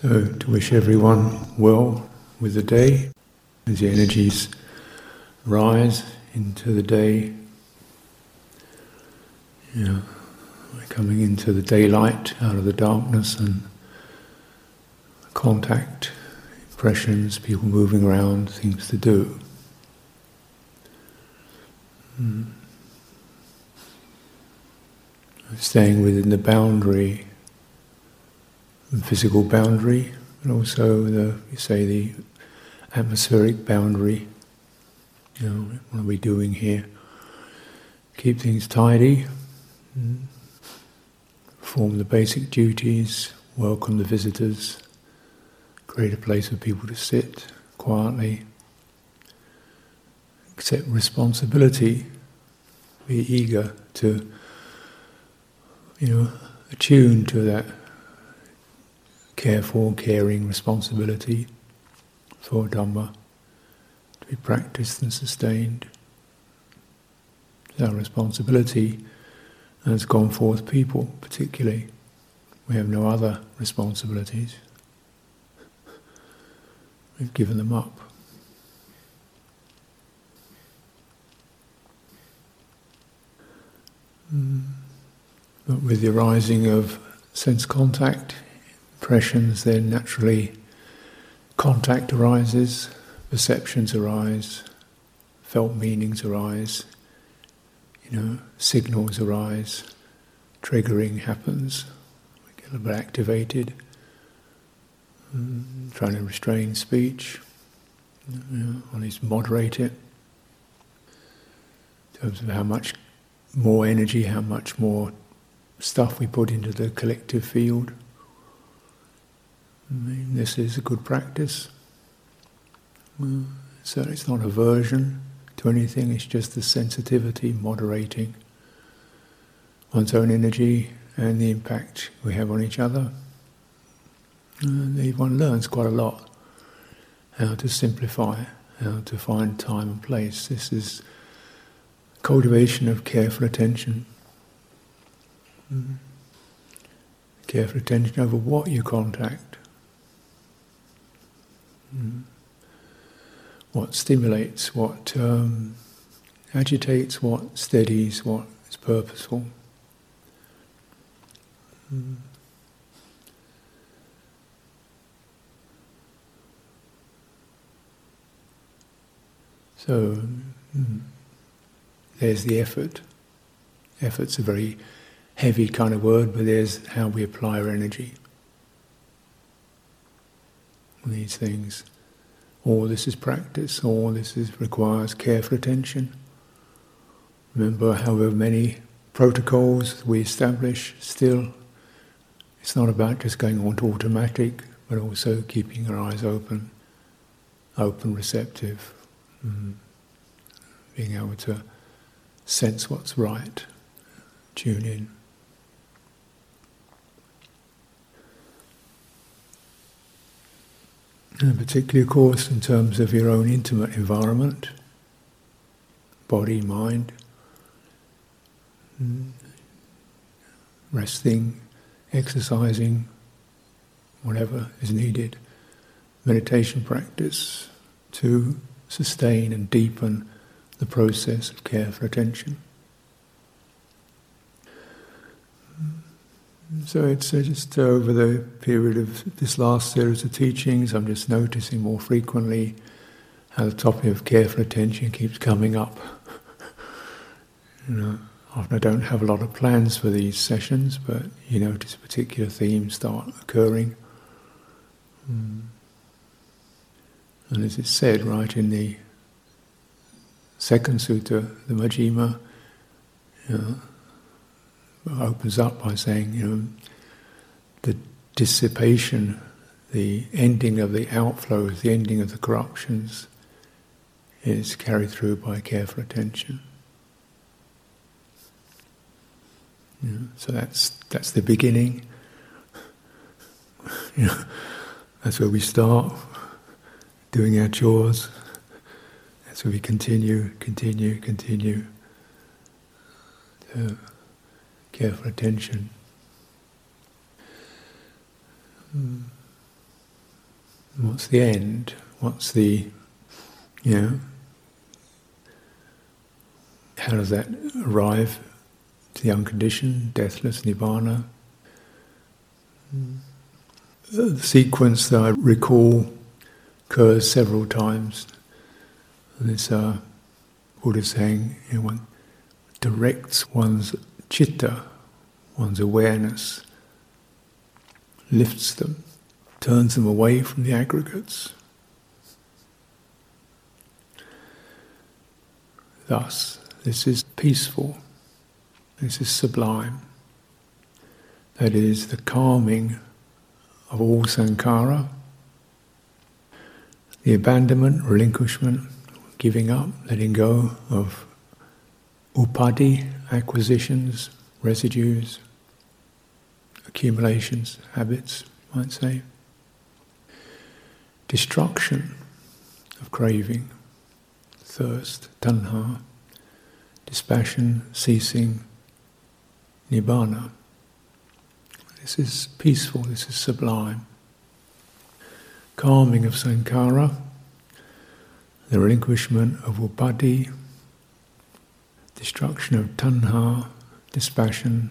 So, to wish everyone well with the day, as the energies rise into the day, you know, we're coming into the daylight out of the darkness and contact, impressions, people moving around, things to do. Mm. Staying within the boundary physical boundary, and also the you say the atmospheric boundary. You know, what are we doing here? Keep things tidy, perform the basic duties, welcome the visitors, create a place for people to sit quietly, accept responsibility, be eager to, you know, attune to that careful, caring responsibility for Dhamma to be practiced and sustained. It's our responsibility as gone forth people, particularly. We have no other responsibilities. We've given them up. Hmm. But with the arising of sense contact impressions, then naturally contact arises, perceptions arise, felt meanings arise, you know, signals arise, triggering happens, we get a little bit activated, mm, trying to restrain speech, you know, at least moderate it, in terms of how much more energy, how much more stuff we put into the collective field. I mean, this is a good practice. So uh, it's not aversion to anything, it's just the sensitivity moderating one's own energy and the impact we have on each other. And one learns quite a lot how to simplify, how to find time and place. This is cultivation of careful attention. Mm-hmm. Careful attention over what you contact Mm. What stimulates, what um, agitates, what steadies, what is purposeful. Mm. So mm, there's the effort. Effort's a very heavy kind of word, but there's how we apply our energy these things. All this is practice, all this is, requires careful attention. Remember, however many protocols we establish, still, it's not about just going on to automatic, but also keeping our eyes open, open, receptive, mm. being able to sense what's right, tune in. And particularly, of course, in terms of your own intimate environment, body, mind, mm, resting, exercising, whatever is needed, meditation practice to sustain and deepen the process of care for attention. So it's uh, just uh, over the period of this last series of teachings, I'm just noticing more frequently how the topic of careful attention keeps coming up. you know, often I don't have a lot of plans for these sessions, but you notice particular themes start occurring. Mm. And as it's said right in the second sutta, the Majjhima, you know, opens up by saying, you know, the dissipation, the ending of the outflows, the ending of the corruptions is carried through by careful attention. You know, so that's that's the beginning. You know, that's where we start doing our chores. That's where we continue, continue, continue. Careful attention. Hmm. What's the end? What's the, you know, how does that arrive to the unconditioned, deathless nibbana? The sequence that I recall occurs several times. This uh, Buddha saying, you know, one directs one's chitta, one's awareness, lifts them, turns them away from the aggregates. Thus, this is peaceful, this is sublime. That is the calming of all sankhara, the abandonment, relinquishment, giving up, letting go of upadhi, acquisitions, residues, accumulations, habits, might say. Destruction of craving, thirst, tanha, dispassion, ceasing, nibbana. This is peaceful, this is sublime. Calming of sankhara, the relinquishment of upadhi, destruction of tanha, dispassion,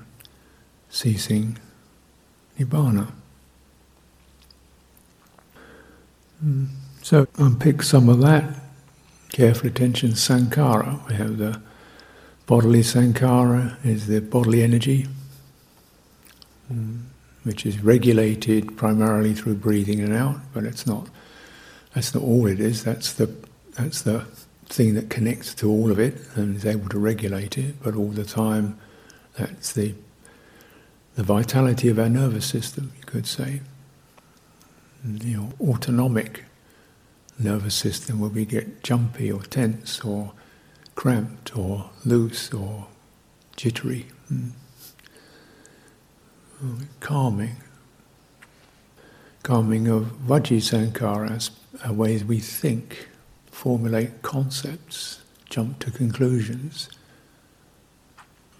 ceasing, nibbana. Mm. So unpick some of that. Careful attention, sankhara. We have the bodily sankhara, is the bodily energy, mm, which is regulated primarily through breathing in and out, but it's not. That's not all it is. That's the that's the thing that connects to all of it and is able to regulate it, but all the time that's the the vitality of our nervous system, you could say. You know, autonomic nervous system where we get jumpy or tense or cramped or loose or jittery. Mm. Calming. Calming of Vaci Sankharas, ways we think formulate concepts, jump to conclusions,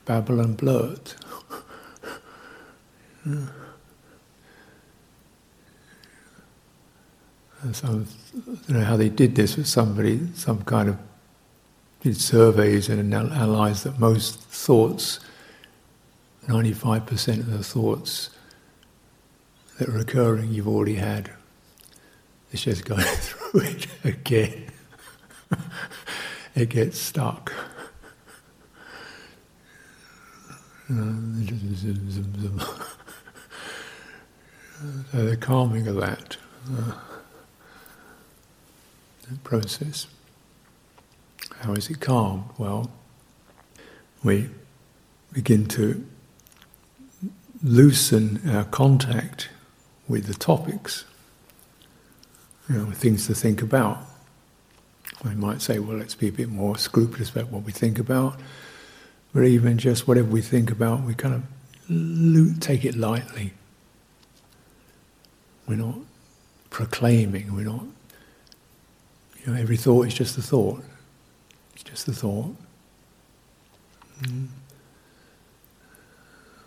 babble and blurt. so, I don't know how they did this with somebody, some kind of did surveys and analysed that most thoughts, 95% of the thoughts that are occurring, you've already had. It's just going through it again. It gets stuck. so the calming of that, uh, process. How is it calmed? Well, we begin to loosen our contact with the topics, you know, things to think about. We might say, well, let's be a bit more scrupulous about what we think about, or even just whatever we think about, we kind of take it lightly. We're not proclaiming, we're not, you know, every thought is just a thought. It's just a thought. Mm.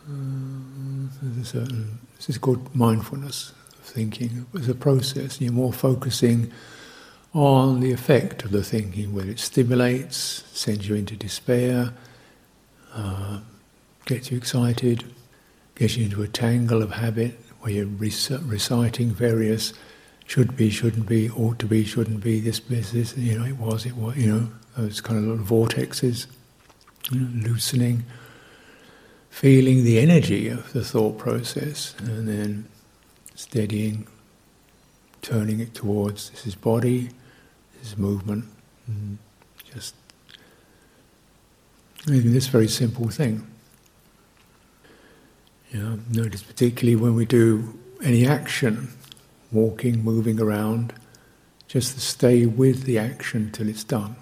Uh, certain, this is called mindfulness of thinking. It's a process. You're more focusing on the effect of the thinking, whether it stimulates, sends you into despair, uh, gets you excited, gets you into a tangle of habit where you're reciting various should be, shouldn't be, ought to be, shouldn't be, this, this, this, you know, it was, it was, you know, those kind of little vortexes, you know, loosening, feeling the energy of the thought process, and then steadying, turning it towards this is body, this movement, just this very simple thing. You know, notice particularly when we do any action, walking, moving around, just to stay with the action till it's done.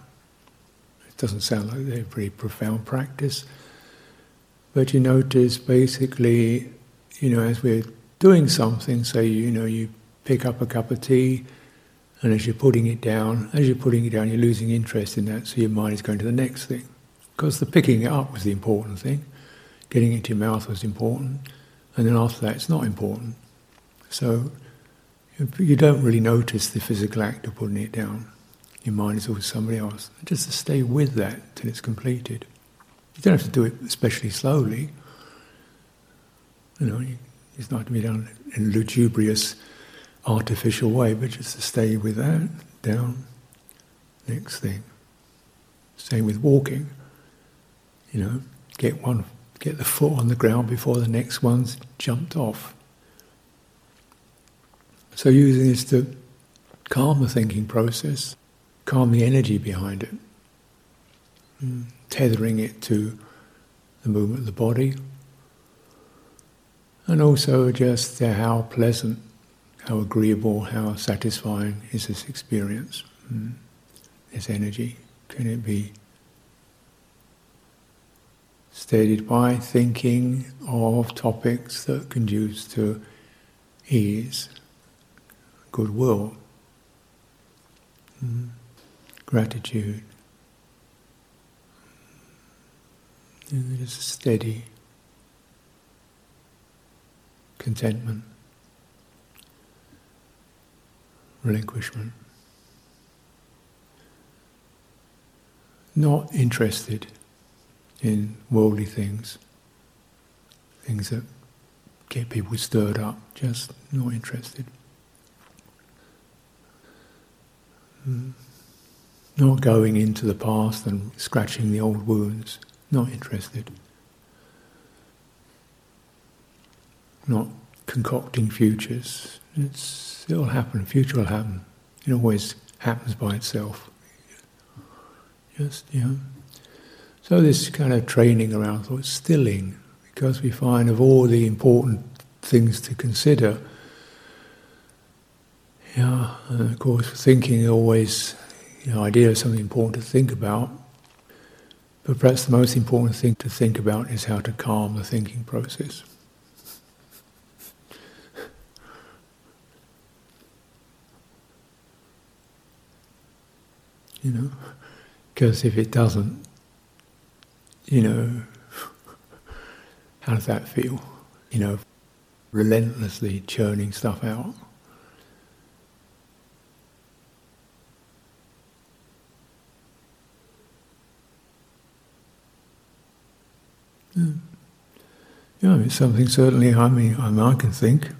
It doesn't sound like a very profound practice, but you notice basically, you know, as we're doing something, say, you know, you pick up a cup of tea, and as you're putting it down, as you're putting it down, you're losing interest in that, so your mind is going to the next thing. Because the picking it up was the important thing, getting it into your mouth was important, and then after that it's not important. So You don't really notice the physical act of putting it down. Your mind is always somebody else. Just to stay with that till it's completed. You don't have to do it especially slowly. You know, it's not to be done in lugubrious, artificial way, but just to stay with that, down, next thing. Same with walking. You know, get one, get the foot on the ground before the next one's jumped off. So using this to calm the thinking process, calm the energy behind it, mm. tethering it to the movement of the body, and also just how pleasant, how agreeable, how satisfying is this experience, mm. this energy. Can it be steadied by thinking of topics that conduce to ease? goodwill, mm. gratitude. And just steady contentment, relinquishment. Not interested in worldly things, things that get people stirred up, just not interested. Mm. Not going into the past and scratching the old wounds. Not interested. Not concocting futures. It's, it'll happen. the Future will happen. It always happens by itself. Just, you know. So this kind of training around thought, stilling, because we find of all the important things to consider, yeah, and of course, thinking always, you know, idea is something important to think about. But perhaps the most important thing to think about is how to calm the thinking process. You know, because if it doesn't, you know, how does that feel? You know, relentlessly churning stuff out. Yeah. yeah, it's something certainly I mean, I, can think.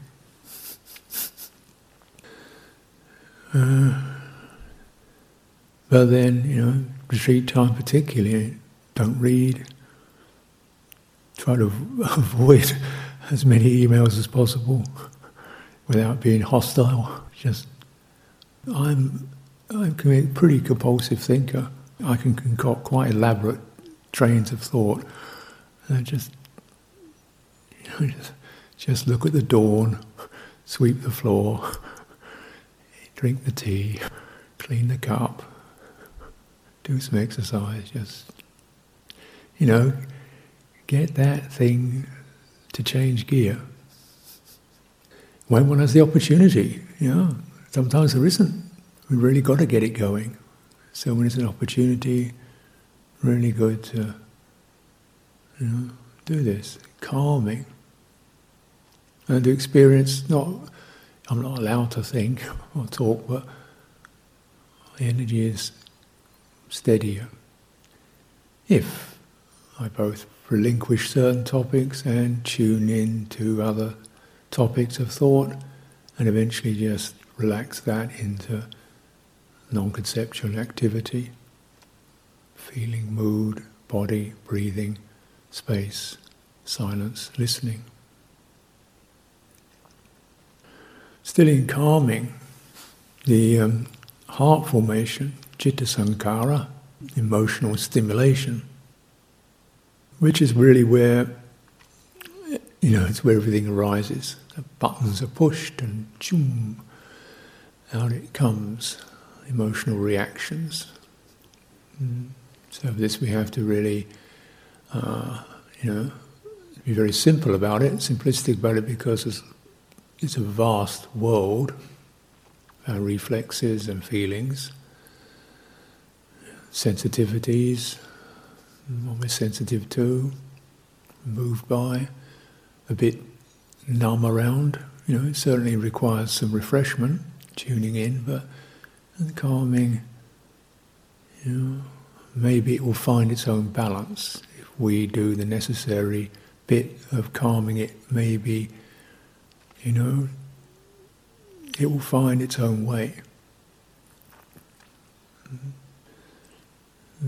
Uh, but then, you know, retreat time particularly, don't read. Try to avoid as many emails as possible without being hostile. Just, I'm, I'm a pretty compulsive thinker. I can concoct quite elaborate trains of thought and just, you know, just, just look at the dawn, sweep the floor, drink the tea, clean the cup, do some exercise, just, you know, get that thing to change gear. When one has the opportunity, you know, sometimes there isn't. We've really got to get it going. So when it's an opportunity, really good to you know, do this, calming. And to experience not, I'm not allowed to think or talk, but the energy is steadier. If I both relinquish certain topics and tune in to other topics of thought, and eventually just relax that into non conceptual activity, feeling, mood, body, breathing space, silence, listening. Still in calming, the um, heart formation, chitta sankhara, emotional stimulation, which is really where, you know, it's where everything arises. The buttons are pushed and choom, out it comes, emotional reactions. Mm. So this we have to really uh, you know, be very simple about it, simplistic about it because it's, it's a vast world, our reflexes and feelings, sensitivities, what we're sensitive to, moved by, a bit numb around, You know, it certainly requires some refreshment, tuning in, but and calming, you know, maybe it will find its own balance if we do the necessary bit of calming it. Maybe, you know, it will find its own way.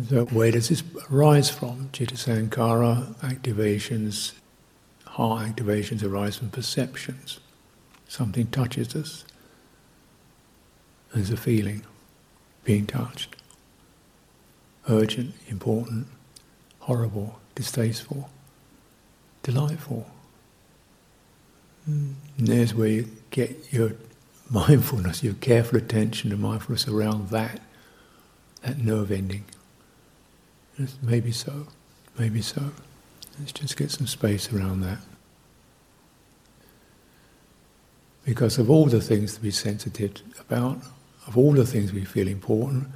So where does this arise from? Citta sankhara activations, heart activations arise from perceptions. Something touches us. There's a feeling, being touched. Urgent, important, horrible, distasteful, delightful. And there's where you get your mindfulness, your careful attention and mindfulness around that, that nerve ending. Maybe so, maybe so. Let's just get some space around that. Because of all the things to be sensitive about, of all the things we feel important,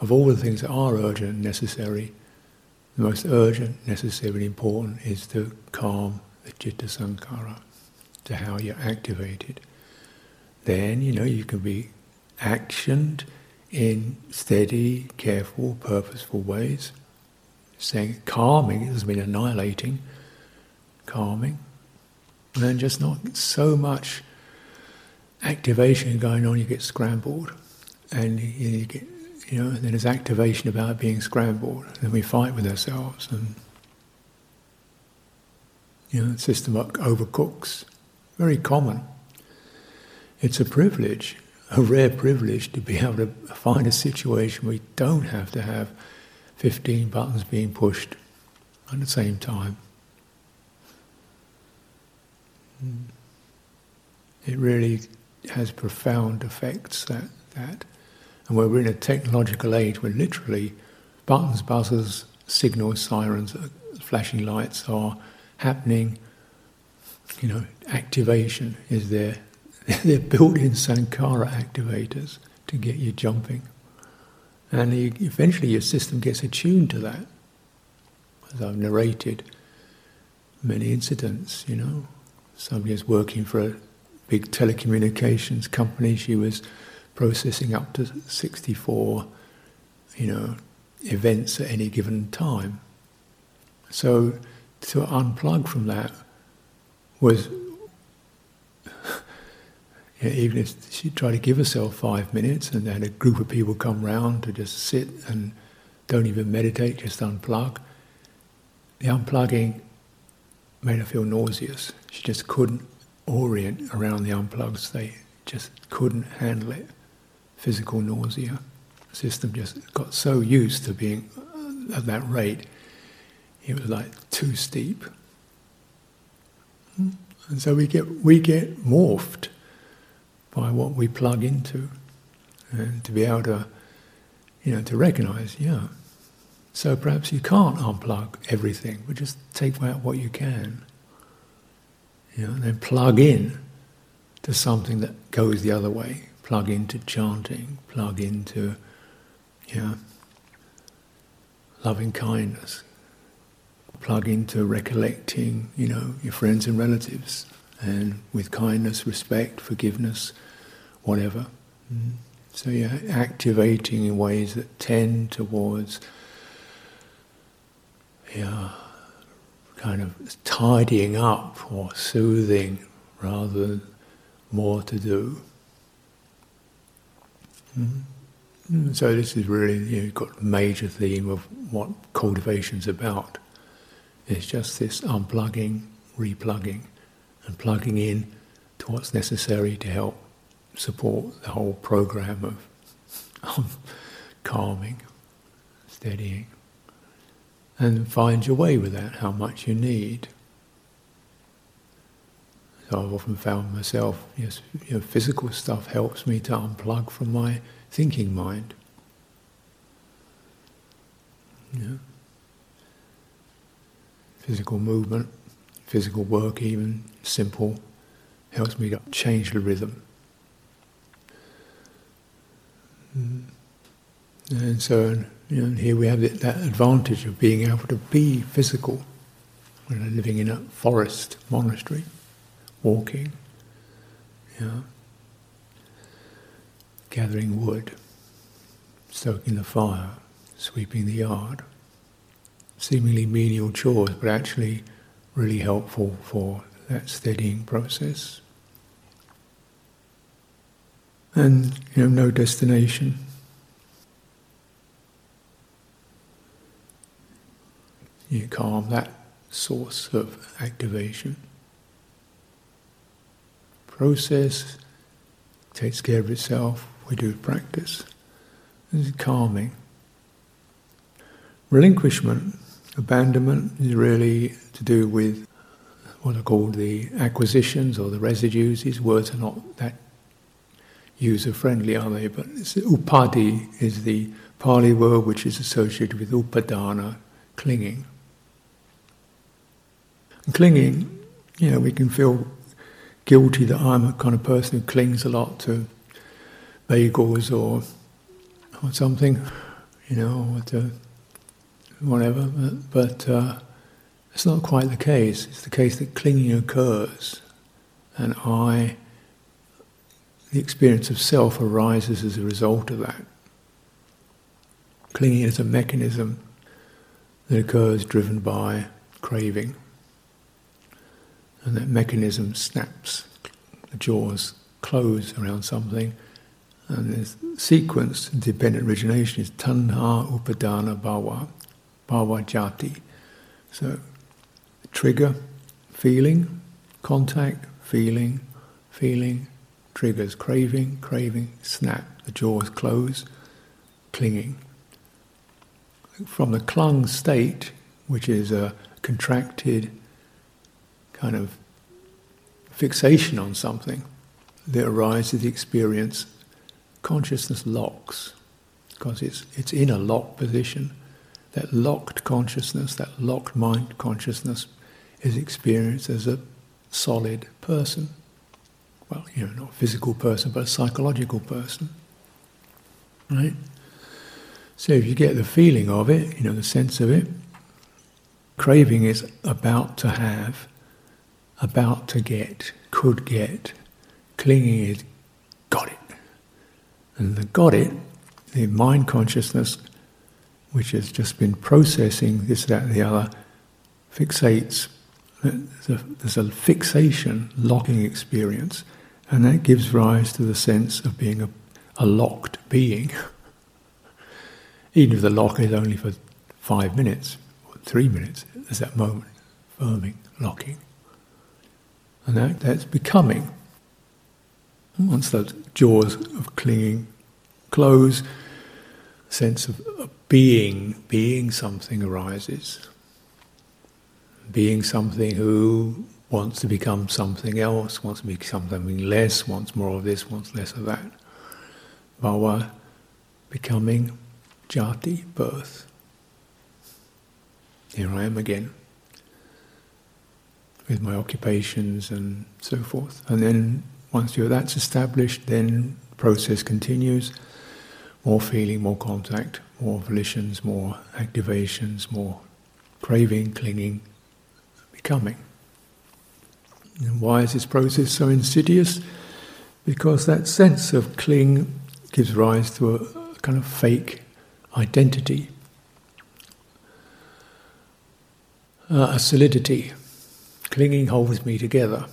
of all the things that are urgent and necessary, the most urgent, necessary, and important is to calm the citta sankhara, to how you're activated. Then, you know, you can be actioned in steady, careful, purposeful ways saying calming, it doesn't mean annihilating, calming. And then just not so much activation going on, you get scrambled. And you, get, you know, then there's activation about being scrambled. And then we fight with ourselves and, you know, the system overcooks. Very common. It's a privilege, a rare privilege to be able to find a situation we don't have to have 15 buttons being pushed at the same time. It really has profound effects, that, that. And we're in a technological age where literally buttons, buzzers, signals, sirens, uh, flashing lights are happening. You know, activation is there. They're built in sankhara activators to get you jumping. And you, eventually your system gets attuned to that. As I've narrated many incidents, you know. Somebody was working for a big telecommunications company. She was processing up to 64, you know, events at any given time. So to unplug from that was even if she tried to give herself five minutes and had a group of people come round to just sit and don't even meditate, just unplug, the unplugging made her feel nauseous. She just couldn't orient around the unplugged state, just couldn't handle it. Physical nausea. The system just got so used to being uh, at that rate, it was like too steep. Hmm? And so we get, we get morphed by what we plug into. And to be able to, you know, to recognize, yeah. So perhaps you can't unplug everything, but just take out what you can. You know, and then plug in to something that goes the other way. Plug into chanting, plug into, yeah, loving kindness, plug into recollecting, you know, your friends and relatives, and with kindness, respect, forgiveness, whatever. Mm. So you're activating in ways that tend towards yeah, kind of tidying up or soothing rather than more to do. Mm. So this is really you know, got major theme of what cultivation's about. It's just this unplugging, replugging and plugging in to what's necessary to help support the whole program of, calming, steadying. And find your way with that, how much you need. So I've often found myself, yes, you know, physical stuff helps me to unplug from my thinking mind. Yeah. Physical movement physical work, even simple, helps me to change the rhythm. Mm. And so, you know, here we have that advantage of being able to be physical. We're living in a forest monastery, walking, Yeah? Gathering wood, stoking the fire, sweeping the yard. Seemingly menial chores, but actually really helpful for that steadying process. And you know, no destination. You calm that source of activation. Process takes care of itself. We do practice. This is calming. Relinquishment, abandonment, is really to do with what are called the acquisitions or the residues. These words are not that user friendly, are they? But upadhi is the Pali word which is associated with upadana, clinging. And clinging, you know, we can feel guilty that I'm a kind of person who clings a lot to bagels or or something, you know, or to whatever. But, uh, it's not quite the case. It's the case that clinging occurs, and I, the experience of self arises as a result of that. Clinging is a mechanism that occurs driven by craving. And that mechanism snaps, the jaws close around something, and this sequence, dependent origination, is tanha upadana bhava, bhava jati. So, trigger, feeling, contact, feeling, feeling, triggers craving, craving, snap, the jaws close, clinging. From the clung state, which is a contracted kind of fixation on something, there arises the experience, consciousness locks, because it's, it's in a locked position. That locked consciousness, that locked mind consciousness, is experienced as a solid person. Well, you know, not a physical person, but a psychological person. Right? So if you get the feeling of it, you know, the sense of it, craving is about to have, about to get, could get. Clinging is got it. And the got it, the mind consciousness, which has just been processing this, that, and the other, fixates. There's a, there's a fixation, locking experience, and that gives rise to the sense of being a, a locked being. Even if the lock is only for five minutes or three minutes, there's that moment, firming, locking. And that, that's becoming. Once those jaws of clinging close, sense of being, being something arises. Being something who wants to become something else, wants to become something less, wants more of this, wants less of that. Bhava, becoming, jati, birth. Here I am again with my occupations and so forth. And then once you're that's established, then process continues. More feeling, more contact, more volitions, more activations, more craving, clinging, becoming. And why is this process so insidious? Because that sense of cling gives rise to a, kind of fake identity, uh, a solidity. Clinging holds me together.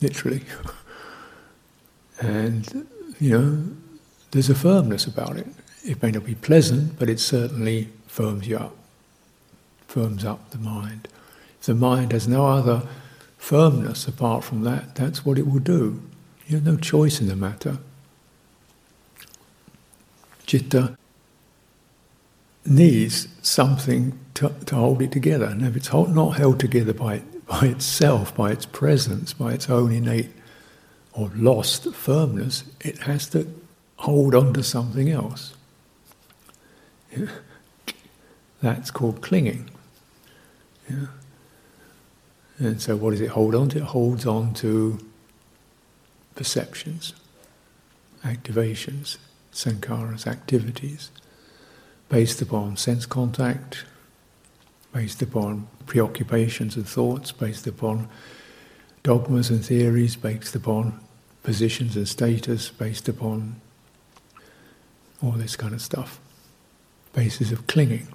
Literally. And, you know, there's a firmness about it. It may not be pleasant, but it certainly firms you up, firms up the mind. If the mind has no other firmness apart from that, that's what it will do. You have no choice in the matter. Chitta needs something to, to hold it together. And if it's not held together by, by itself, by its presence, by its own innate or lost firmness, it has to hold on to something else. Yeah. That's called clinging. Yeah. And so, what does it hold on to? It holds on to perceptions, activations, sankharas, activities, based upon sense contact, based upon preoccupations and thoughts, based upon dogmas and theories based upon positions and status, based upon all this kind of stuff, basis of clinging.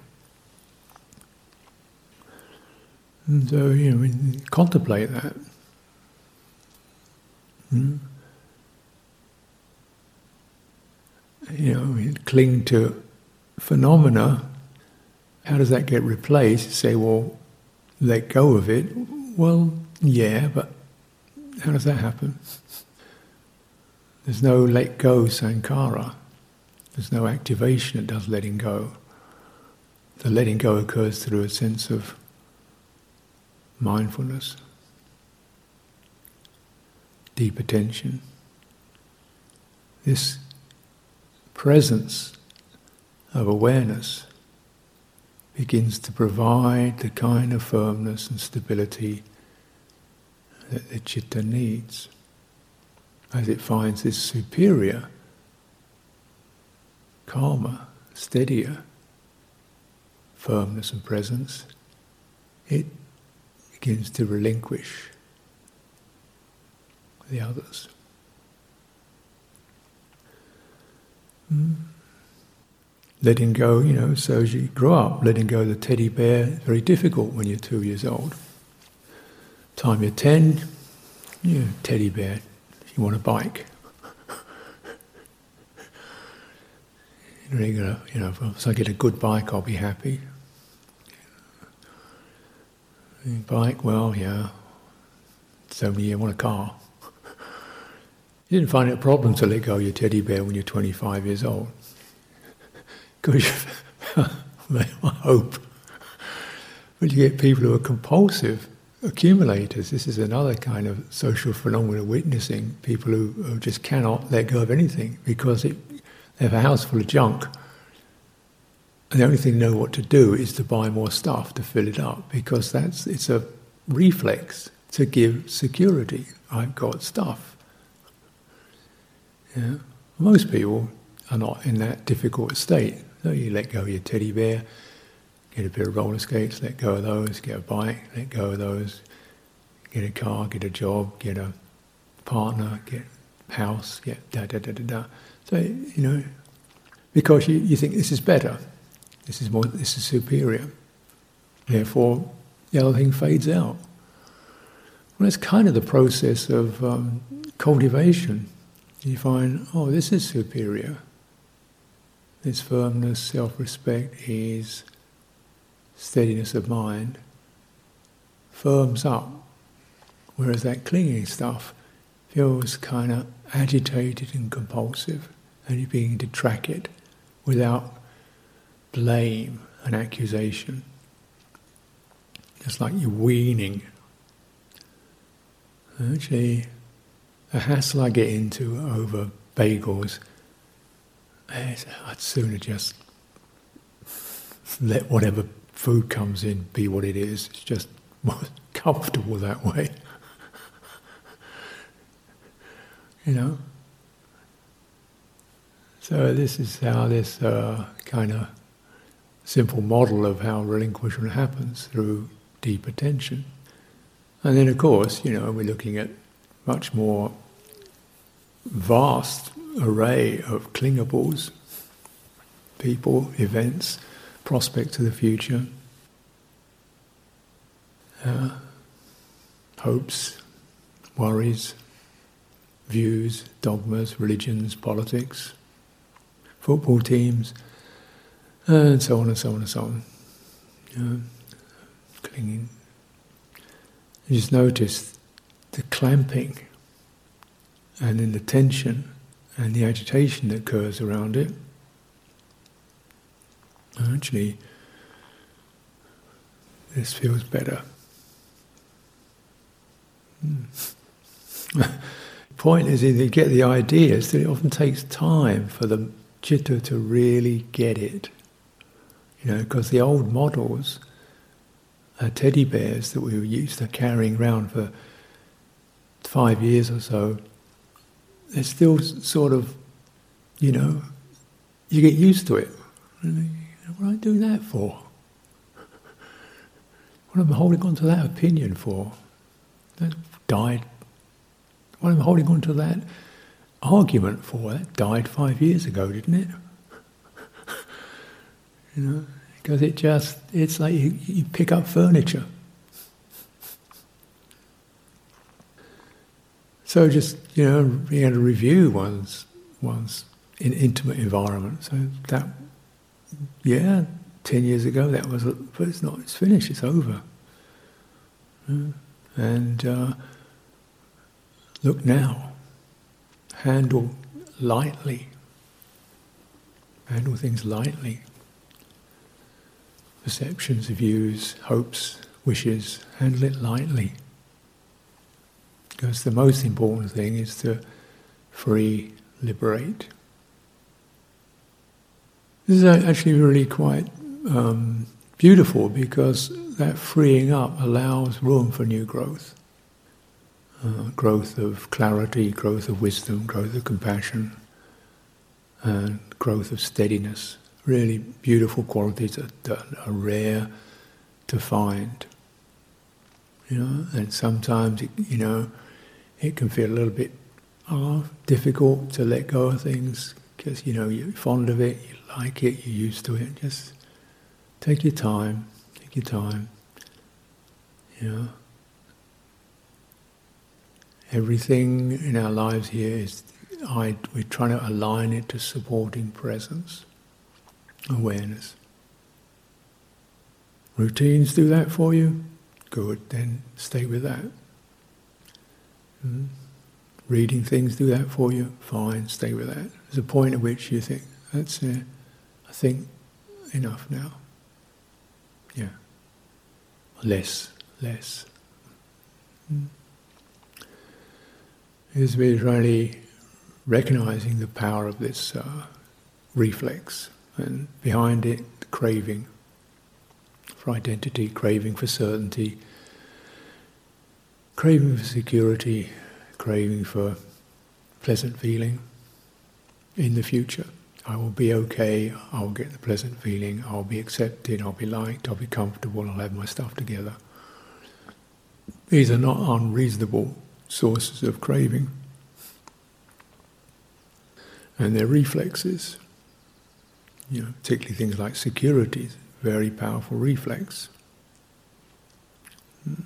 And so, you know, contemplate that. Hmm? You know, cling to phenomena. How does that get replaced? Say, well, let go of it. Well, yeah, but how does that happen? There's no let go sankhara. There's no activation it does letting go. The letting go occurs through a sense of mindfulness, deep attention. This presence of awareness begins to provide the kind of firmness and stability that the citta needs as it finds this superior, calmer, steadier firmness and presence, it begins to relinquish the others. Mm. Letting go, you know, so as you grow up, letting go of the teddy bear very difficult when you're two years old. Time you're ten, you know, teddy bear, you want a bike. You know, you know, if I get a good bike, I'll be happy. Bike, well, yeah. So many you want a car. You didn't find it a problem to let go of your teddy bear when you're 25 years old. Because I hope. But you get people who are compulsive accumulators. This is another kind of social phenomenon witnessing people who, who just cannot let go of anything because it, they have a house full of junk. And the only thing they know what to do is to buy more stuff to fill it up because that's it's a reflex to give security. I've got stuff. Yeah. Most people are not in that difficult state. So you let go of your teddy bear, get a pair of roller skates, let go of those, get a bike, let go of those, get a car, get a job, get a partner, get house, get da da da da da. So, you know, because you, you think this is better, this is more, this is superior. Therefore, the other thing fades out. Well, it's kind of the process of um, cultivation. You find, oh, this is superior. This firmness, self respect, ease, steadiness of mind firms up, whereas that clinging stuff feels kind of agitated and compulsive, and you begin to track it without blame and accusation. It's like you're weaning. Actually, the hassle I get into over bagels, I'd sooner just let whatever food comes in be what it is. It's just more comfortable that way. you know? So this is how this uh, kind of simple model of how relinquishment happens through deep attention. And then, of course, you know, we're looking at much more vast array of clingables, people, events, prospects of the future, uh, hopes, worries, views, dogmas, religions, politics, football teams, and so on and so on and so on. You clinging. You just notice the clamping and then the tension and the agitation that occurs around it. Actually, this feels better. Hmm. Point is, if you get the idea, is that it often takes time for the citta to really get it. You know, because the old models are teddy bears that we were used to carrying around for five years or so, they're still sort of, you know, you get used to it. What am I doing that for? What am I holding on to that opinion for? That died. What am I'm holding on to that argument for that died five years ago, didn't it? you know, because it just, it's like you, you pick up furniture. So just, you know, being able to review one's, one's in intimate environment. So that, yeah, 10 years ago that was, but it's not, it's finished, it's over. And uh, look now, handle lightly, handle things lightly. Perceptions, views, hopes, wishes, handle it lightly. Because the most important thing is to free, liberate. This is actually really quite um, beautiful because that freeing up allows room for new growth. Uh, growth of clarity, growth of wisdom, growth of compassion, and growth of steadiness. Really beautiful qualities that, that are rare to find. You know, and sometimes it, you know it can feel a little bit oh, difficult to let go of things because you know you're fond of it, you like it, you're used to it. Just take your time, take your time. You know, everything in our lives here is I, we're trying to align it to supporting presence, awareness. Routines do that for you? Good, then stay with that. Mm. Reading things do that for you? Fine, stay with that. There's a point at which you think, that's it, I think enough now. Yeah. Less, less. Mm. Is we're really recognizing the power of this uh, reflex and behind it, the craving for identity, craving for certainty, craving for security, craving for pleasant feeling in the future. I will be okay, I'll get the pleasant feeling, I'll be accepted, I'll be liked, I'll be comfortable, I'll have my stuff together. These are not unreasonable sources of craving. And they're reflexes. You know, particularly things like security, very powerful reflex. Hmm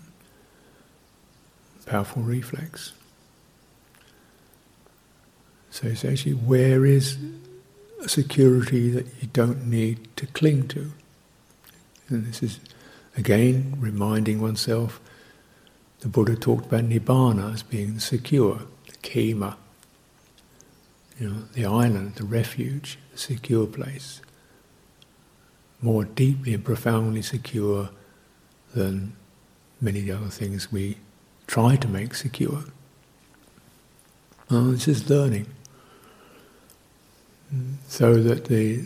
powerful reflex. So it's actually where is a security that you don't need to cling to? And this is again reminding oneself the Buddha talked about Nibbana as being secure, the Khema, you know, the island, the refuge, the secure place. More deeply and profoundly secure than many of the other things we try to make secure. Uh, this is learning. Mm, so that the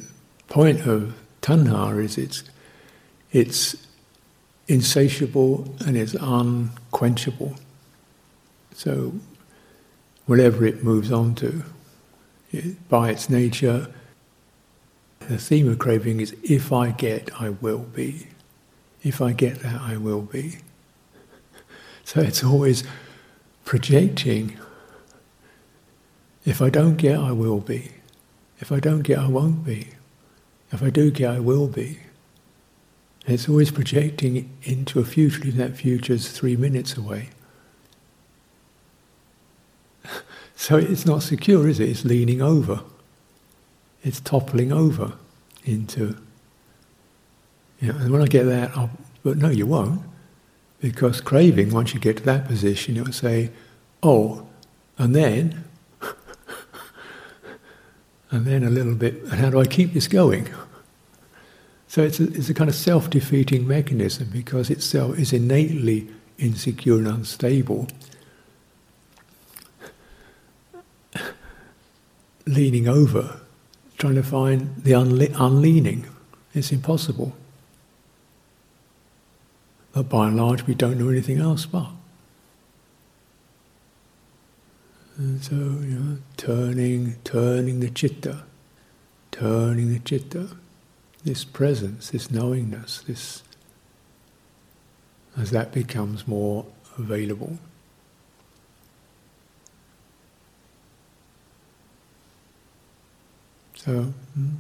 point of tanha is it's, it's insatiable and it's unquenchable. So whatever it moves on to, it, by its nature, the theme of craving is if I get, I will be. If I get that, I will be. So it's always projecting. If I don't get, I will be. If I don't get, I won't be. If I do get, I will be. It's always projecting into a future, even that future is three minutes away. so it's not secure, is it? It's leaning over. It's toppling over into. You know, and when I get that, I'll, but no, you won't. Because craving, once you get to that position, it will say, oh, and then, and then a little bit, and how do I keep this going? So it's a, it's a kind of self-defeating mechanism because itself is innately insecure and unstable. Leaning over, trying to find the unle- unleaning, it's impossible. But by and large, we don't know anything else but. And so, you know, turning, turning the citta, turning the citta, this presence, this knowingness, this as that becomes more available. So hmm.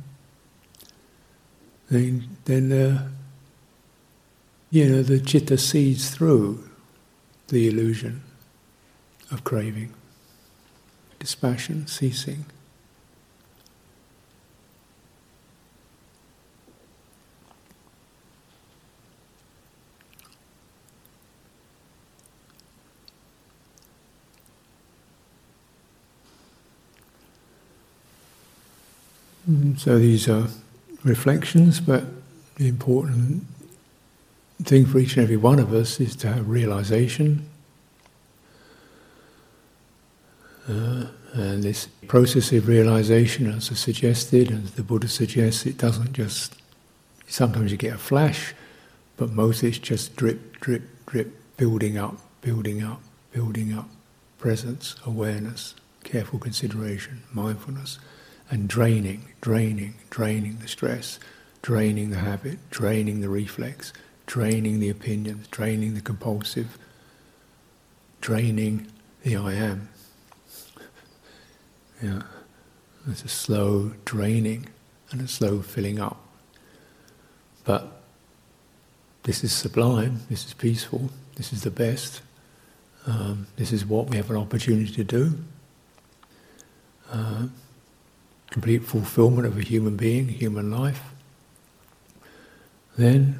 then, then the you know, the citta sees through the illusion of craving, dispassion, ceasing. Mm, so these are reflections, but the important thing for each and every one of us is to have realization. Uh, and this process of realization, as I suggested, as the Buddha suggests, it doesn't just, sometimes you get a flash, but mostly it's just drip, drip, drip, building up, building up, building up. Presence, awareness, careful consideration, mindfulness and draining, draining, draining the stress, draining the habit, draining the reflex, draining the opinions, draining the compulsive, draining the I am. Yeah. There's a slow draining and a slow filling up. But this is sublime, this is peaceful, this is the best. Um, this is what we have an opportunity to do. Uh, complete fulfillment of a human being, human life, then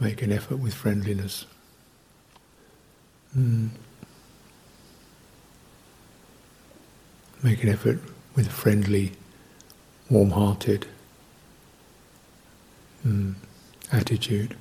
make an effort with friendliness. Mm. Make an effort with friendly, warm hearted mm, attitude.